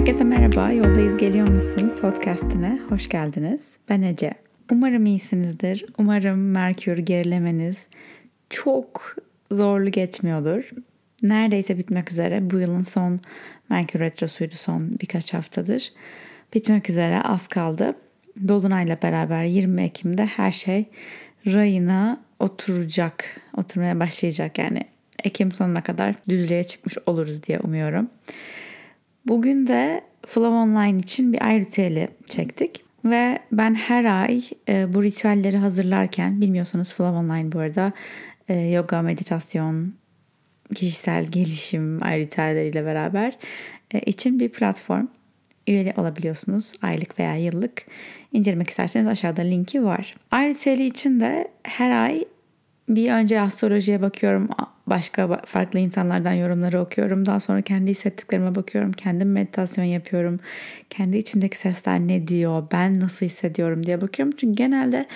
Herkese merhaba, Yoldayız Geliyor Musun podcastine hoş geldiniz. Ben Ece. Umarım iyisinizdir. Umarım Merkür gerilemeniz çok zorlu geçmiyordur. Neredeyse bitmek üzere. Bu yılın son Merkür Retrosu'ydu son birkaç haftadır. Bitmek üzere az kaldı. Dolunay'la beraber 20 Ekim'de her şey rayına oturacak, oturmaya başlayacak yani. Ekim sonuna kadar düzlüğe çıkmış oluruz diye umuyorum. Bugün de Flow Online için bir ay ritüeli çektik. Ve ben her ay e, bu ritüelleri hazırlarken, bilmiyorsanız Flow Online bu arada e, yoga, meditasyon, kişisel gelişim ay ritüelleriyle beraber e, için bir platform. Üyeli olabiliyorsunuz aylık veya yıllık. İncelemek isterseniz aşağıda linki var. Ay ritüeli için de her ay bir önce astrolojiye bakıyorum. Başka farklı insanlardan yorumları okuyorum. Daha sonra kendi hissettiklerime bakıyorum. Kendim meditasyon yapıyorum. Kendi içimdeki sesler ne diyor? Ben nasıl hissediyorum diye bakıyorum. Çünkü genelde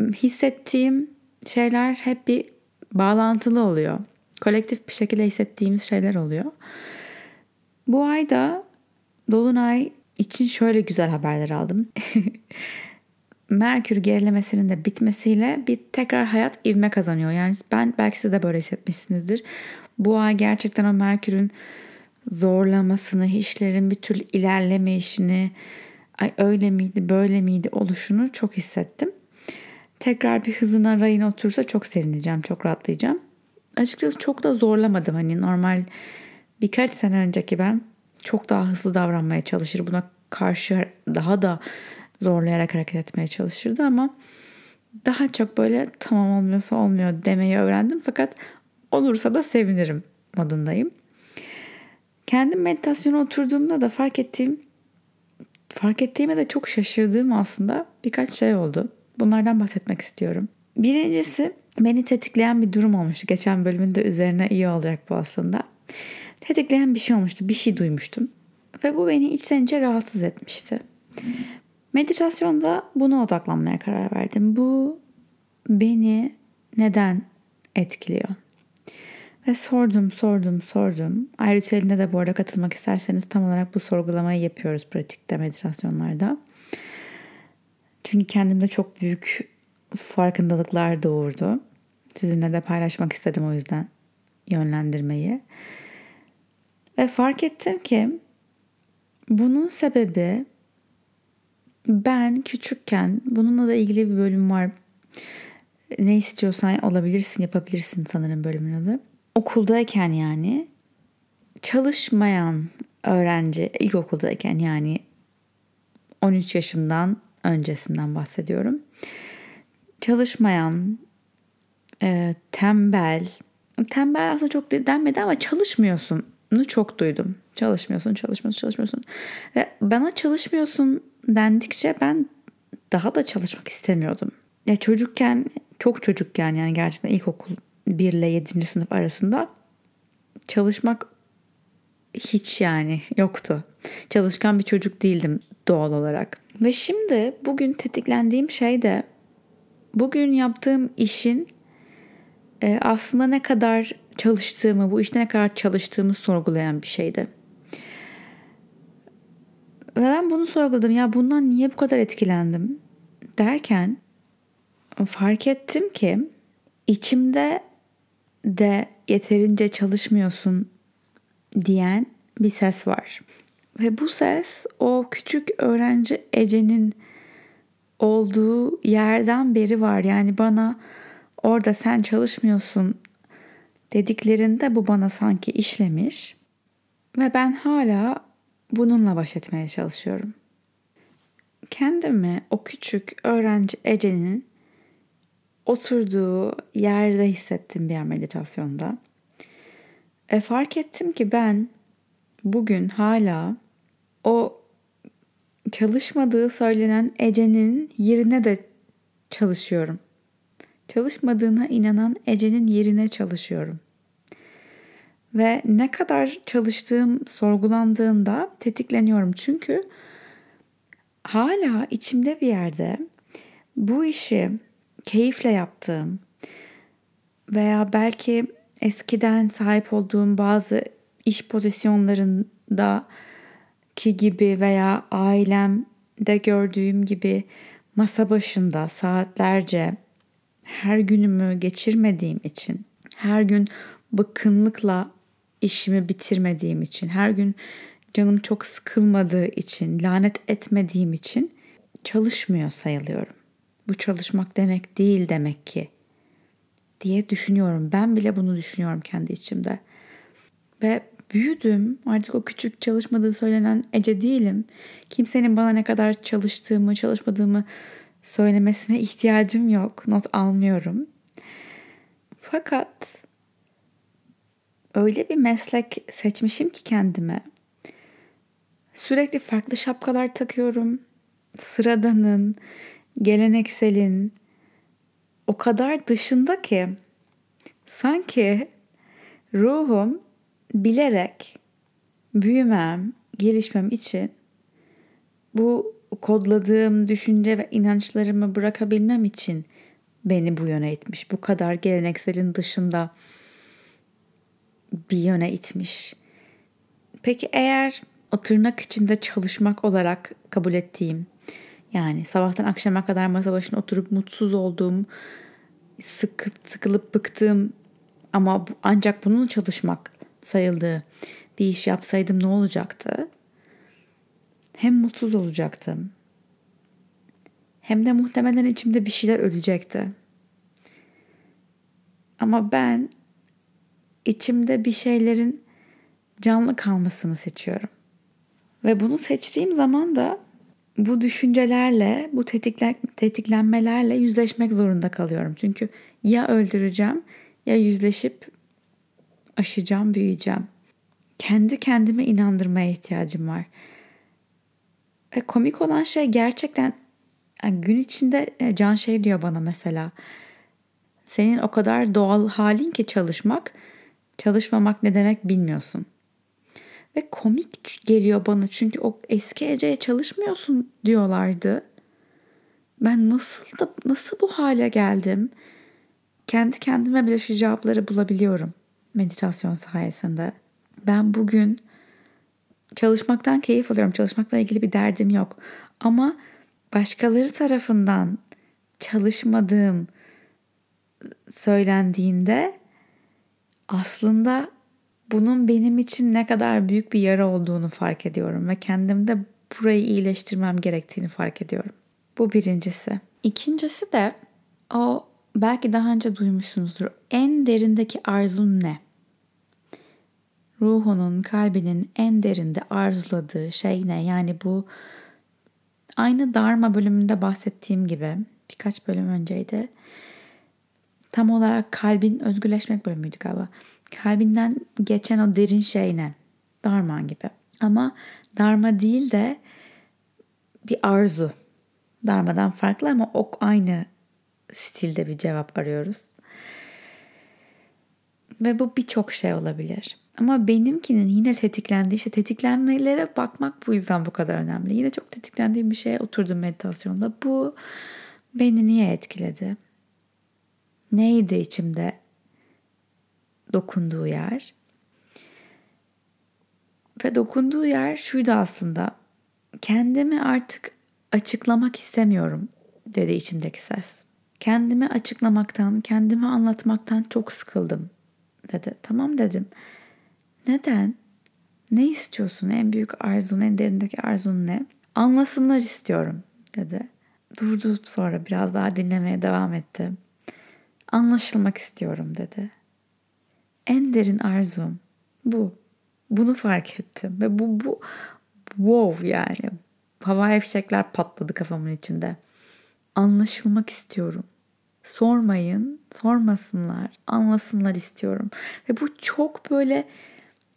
hissettiğim şeyler hep bir bağlantılı oluyor. Kolektif bir şekilde hissettiğimiz şeyler oluyor. Bu ayda Dolunay için şöyle güzel haberler aldım. Merkür gerilemesinin de bitmesiyle bir tekrar hayat ivme kazanıyor. Yani ben belki siz de böyle hissetmişsinizdir. Bu ay gerçekten o Merkür'ün zorlamasını, işlerin bir türlü ilerlemeyişini, ay öyle miydi, böyle miydi oluşunu çok hissettim. Tekrar bir hızına rayına otursa çok sevineceğim, çok rahatlayacağım. Açıkçası çok da zorlamadım. Hani normal birkaç sene önceki ben çok daha hızlı davranmaya çalışır. Buna karşı daha da zorlayarak hareket etmeye çalışırdı ama daha çok böyle tamam olmuyorsa olmuyor demeyi öğrendim fakat olursa da sevinirim modundayım. Kendim meditasyona oturduğumda da fark ettiğim fark ettiğime de çok şaşırdığım aslında birkaç şey oldu. Bunlardan bahsetmek istiyorum. Birincisi beni tetikleyen bir durum olmuştu. Geçen bölümünde üzerine iyi olacak bu aslında. Tetikleyen bir şey olmuştu. Bir şey duymuştum. Ve bu beni içten içe rahatsız etmişti. Meditasyonda buna odaklanmaya karar verdim. Bu beni neden etkiliyor? Ve sordum, sordum, sordum. Ayrıca de bu arada katılmak isterseniz tam olarak bu sorgulamayı yapıyoruz pratikte, meditasyonlarda. Çünkü kendimde çok büyük farkındalıklar doğurdu. Sizinle de paylaşmak istedim o yüzden yönlendirmeyi. Ve fark ettim ki bunun sebebi ben küçükken bununla da ilgili bir bölüm var. Ne istiyorsan olabilirsin, yapabilirsin sanırım bölümün adı. Okuldayken yani çalışmayan öğrenci ilkokuldayken yani 13 yaşımdan öncesinden bahsediyorum. Çalışmayan, e, tembel, tembel aslında çok denmedi ama çalışmıyorsun. Bunu çok duydum. Çalışmıyorsun, çalışmıyorsun, çalışmıyorsun. Ve bana çalışmıyorsun dendikçe ben daha da çalışmak istemiyordum. Ya çocukken, çok çocukken yani gerçekten ilkokul 1 ile 7. sınıf arasında çalışmak hiç yani yoktu. Çalışkan bir çocuk değildim doğal olarak. Ve şimdi bugün tetiklendiğim şey de bugün yaptığım işin e, aslında ne kadar çalıştığımı, bu işte ne kadar çalıştığımı sorgulayan bir şeydi. Ve ben bunu sorguladım. Ya bundan niye bu kadar etkilendim derken fark ettim ki içimde de yeterince çalışmıyorsun diyen bir ses var. Ve bu ses o küçük öğrenci Ece'nin olduğu yerden beri var. Yani bana orada sen çalışmıyorsun dediklerinde bu bana sanki işlemiş ve ben hala bununla baş etmeye çalışıyorum. Kendimi o küçük öğrenci Ece'nin oturduğu yerde hissettim bir meditasyonda. E fark ettim ki ben bugün hala o çalışmadığı söylenen Ece'nin yerine de çalışıyorum. Çalışmadığına inanan Ece'nin yerine çalışıyorum. Ve ne kadar çalıştığım sorgulandığında tetikleniyorum. Çünkü hala içimde bir yerde bu işi keyifle yaptığım veya belki eskiden sahip olduğum bazı iş pozisyonlarında ki gibi veya ailemde gördüğüm gibi masa başında saatlerce her günümü geçirmediğim için, her gün bıkkınlıkla işimi bitirmediğim için, her gün canım çok sıkılmadığı için, lanet etmediğim için çalışmıyor sayılıyorum. Bu çalışmak demek değil demek ki diye düşünüyorum. Ben bile bunu düşünüyorum kendi içimde. Ve büyüdüm. Artık o küçük çalışmadığı söylenen Ece değilim. Kimsenin bana ne kadar çalıştığımı, çalışmadığımı söylemesine ihtiyacım yok. Not almıyorum. Fakat öyle bir meslek seçmişim ki kendime. Sürekli farklı şapkalar takıyorum. Sıradanın, gelenekselin o kadar dışında ki sanki ruhum bilerek büyümem, gelişmem için bu kodladığım düşünce ve inançlarımı bırakabilmem için beni bu yöne itmiş. Bu kadar gelenekselin dışında bir yöne itmiş. Peki eğer o tırnak içinde çalışmak olarak kabul ettiğim yani sabahtan akşama kadar masa başına oturup mutsuz olduğum, sıkı, sıkılıp bıktığım ama ancak bunun çalışmak sayıldığı bir iş yapsaydım ne olacaktı? Hem mutsuz olacaktım. Hem de muhtemelen içimde bir şeyler ölecekti. Ama ben içimde bir şeylerin canlı kalmasını seçiyorum. Ve bunu seçtiğim zaman da bu düşüncelerle, bu tetiklen, tetiklenmelerle yüzleşmek zorunda kalıyorum. Çünkü ya öldüreceğim ya yüzleşip aşacağım, büyüyeceğim. Kendi kendime inandırmaya ihtiyacım var. Ve komik olan şey gerçekten yani gün içinde e, Can şey diyor bana mesela. Senin o kadar doğal halin ki çalışmak, çalışmamak ne demek bilmiyorsun. Ve komik geliyor bana çünkü o eski Ece'ye çalışmıyorsun diyorlardı. Ben nasıl da nasıl bu hale geldim? Kendi kendime bile şu cevapları bulabiliyorum meditasyon sayesinde. Ben bugün çalışmaktan keyif alıyorum. Çalışmakla ilgili bir derdim yok. Ama başkaları tarafından çalışmadığım söylendiğinde aslında bunun benim için ne kadar büyük bir yara olduğunu fark ediyorum ve kendimde burayı iyileştirmem gerektiğini fark ediyorum. Bu birincisi. İkincisi de o belki daha önce duymuşsunuzdur. En derindeki arzun ne? Ruhunun, kalbinin en derinde arzuladığı şey ne? Yani bu aynı Dharma bölümünde bahsettiğim gibi birkaç bölüm önceydi. Tam olarak kalbin özgürleşmek bölümüydü galiba kalbinden geçen o derin şey ne? Darman gibi. Ama darma değil de bir arzu. Darmadan farklı ama ok aynı stilde bir cevap arıyoruz. Ve bu birçok şey olabilir. Ama benimkinin yine tetiklendiği işte tetiklenmelere bakmak bu yüzden bu kadar önemli. Yine çok tetiklendiğim bir şeye oturdum meditasyonda. Bu beni niye etkiledi? Neydi içimde dokunduğu yer. Ve dokunduğu yer şuydu aslında. Kendimi artık açıklamak istemiyorum dedi içimdeki ses. Kendimi açıklamaktan, kendimi anlatmaktan çok sıkıldım dedi. Tamam dedim. Neden? Ne istiyorsun? En büyük arzun, en derindeki arzun ne? Anlasınlar istiyorum dedi. Durdu sonra biraz daha dinlemeye devam etti. Anlaşılmak istiyorum dedi. En derin arzum bu. Bunu fark ettim ve bu bu wow yani. Havai fişekler patladı kafamın içinde. Anlaşılmak istiyorum. Sormayın, sormasınlar, anlasınlar istiyorum. Ve bu çok böyle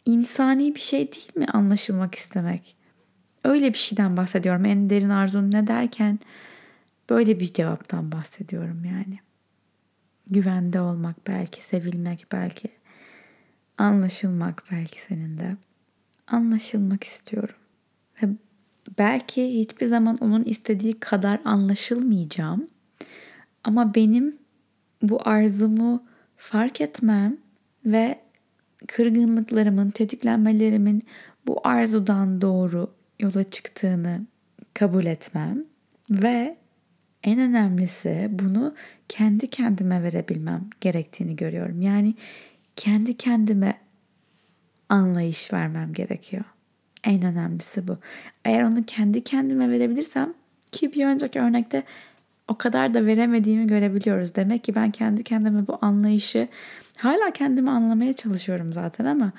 insani bir şey değil mi anlaşılmak istemek? Öyle bir şeyden bahsediyorum. En derin arzun ne derken böyle bir cevaptan bahsediyorum yani. Güvende olmak belki, sevilmek belki. Anlaşılmak belki senin de. Anlaşılmak istiyorum. Ve belki hiçbir zaman onun istediği kadar anlaşılmayacağım. Ama benim bu arzumu fark etmem ve kırgınlıklarımın, tetiklenmelerimin bu arzudan doğru yola çıktığını kabul etmem ve en önemlisi bunu kendi kendime verebilmem gerektiğini görüyorum. Yani kendi kendime anlayış vermem gerekiyor. En önemlisi bu. Eğer onu kendi kendime verebilirsem ki bir önceki örnekte o kadar da veremediğimi görebiliyoruz. Demek ki ben kendi kendime bu anlayışı hala kendimi anlamaya çalışıyorum zaten ama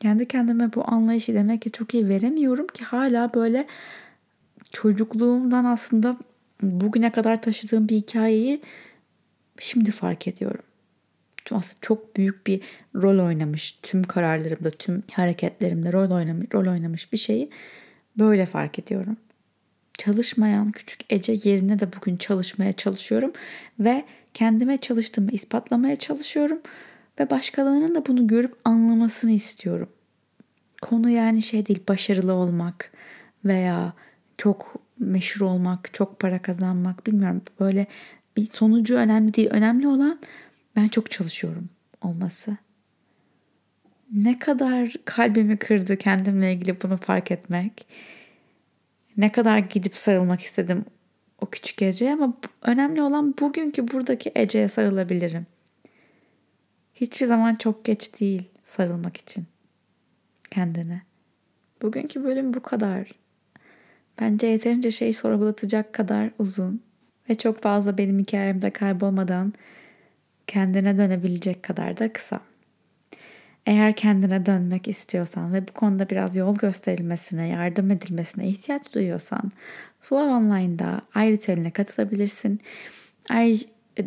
kendi kendime bu anlayışı demek ki çok iyi veremiyorum ki hala böyle çocukluğumdan aslında bugüne kadar taşıdığım bir hikayeyi şimdi fark ediyorum. Aslında çok büyük bir rol oynamış tüm kararlarımda, tüm hareketlerimde rol oynamış, rol oynamış bir şeyi böyle fark ediyorum. Çalışmayan küçük Ece yerine de bugün çalışmaya çalışıyorum ve kendime çalıştığımı ispatlamaya çalışıyorum ve başkalarının da bunu görüp anlamasını istiyorum. Konu yani şey değil başarılı olmak veya çok meşhur olmak, çok para kazanmak bilmiyorum böyle bir sonucu önemli değil. Önemli olan ben çok çalışıyorum olması. Ne kadar kalbimi kırdı kendimle ilgili bunu fark etmek. Ne kadar gidip sarılmak istedim o küçük Ece'ye ama önemli olan bugünkü buradaki Ece'ye sarılabilirim. Hiçbir zaman çok geç değil sarılmak için kendine. Bugünkü bölüm bu kadar. Bence yeterince şey sorgulatacak kadar uzun ve çok fazla benim hikayemde kaybolmadan kendine dönebilecek kadar da kısa. Eğer kendine dönmek istiyorsan ve bu konuda biraz yol gösterilmesine, yardım edilmesine ihtiyaç duyuyorsan Flow Online'da ay ritüeline katılabilirsin. Ay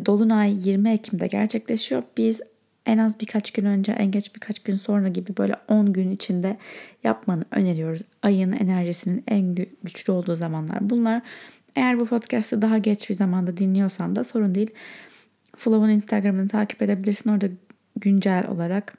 Dolunay 20 Ekim'de gerçekleşiyor. Biz en az birkaç gün önce, en geç birkaç gün sonra gibi böyle 10 gün içinde yapmanı öneriyoruz. Ayın enerjisinin en güçlü olduğu zamanlar. Bunlar eğer bu podcast'ı daha geç bir zamanda dinliyorsan da sorun değil. Flow'un Instagram'ını takip edebilirsin. Orada güncel olarak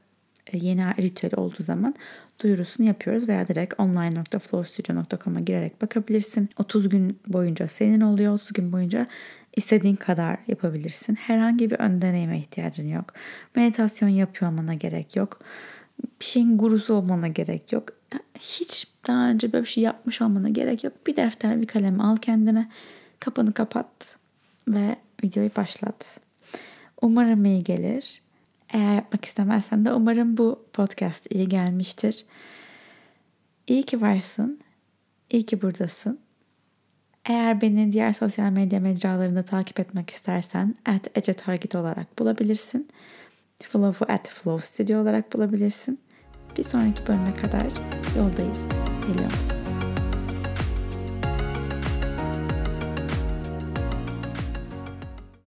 e, yeni ritüel olduğu zaman duyurusunu yapıyoruz veya direkt online.flowstudio.com'a girerek bakabilirsin. 30 gün boyunca senin oluyor. 30 gün boyunca istediğin kadar yapabilirsin. Herhangi bir ön deneyime ihtiyacın yok. Meditasyon yapıyor olmana gerek yok. Bir şeyin gurusu olmana gerek yok. Hiç daha önce böyle bir şey yapmış olmana gerek yok. Bir defter, bir kalem al kendine. Kapanı kapat ve videoyu başlat. Umarım iyi gelir. Eğer yapmak istemezsen de umarım bu podcast iyi gelmiştir. İyi ki varsın. İyi ki buradasın. Eğer beni diğer sosyal medya mecralarında takip etmek istersen at Ece olarak bulabilirsin. Flow'u at Flow Studio olarak bulabilirsin. Bir sonraki bölüme kadar yoldayız. Geliyoruz.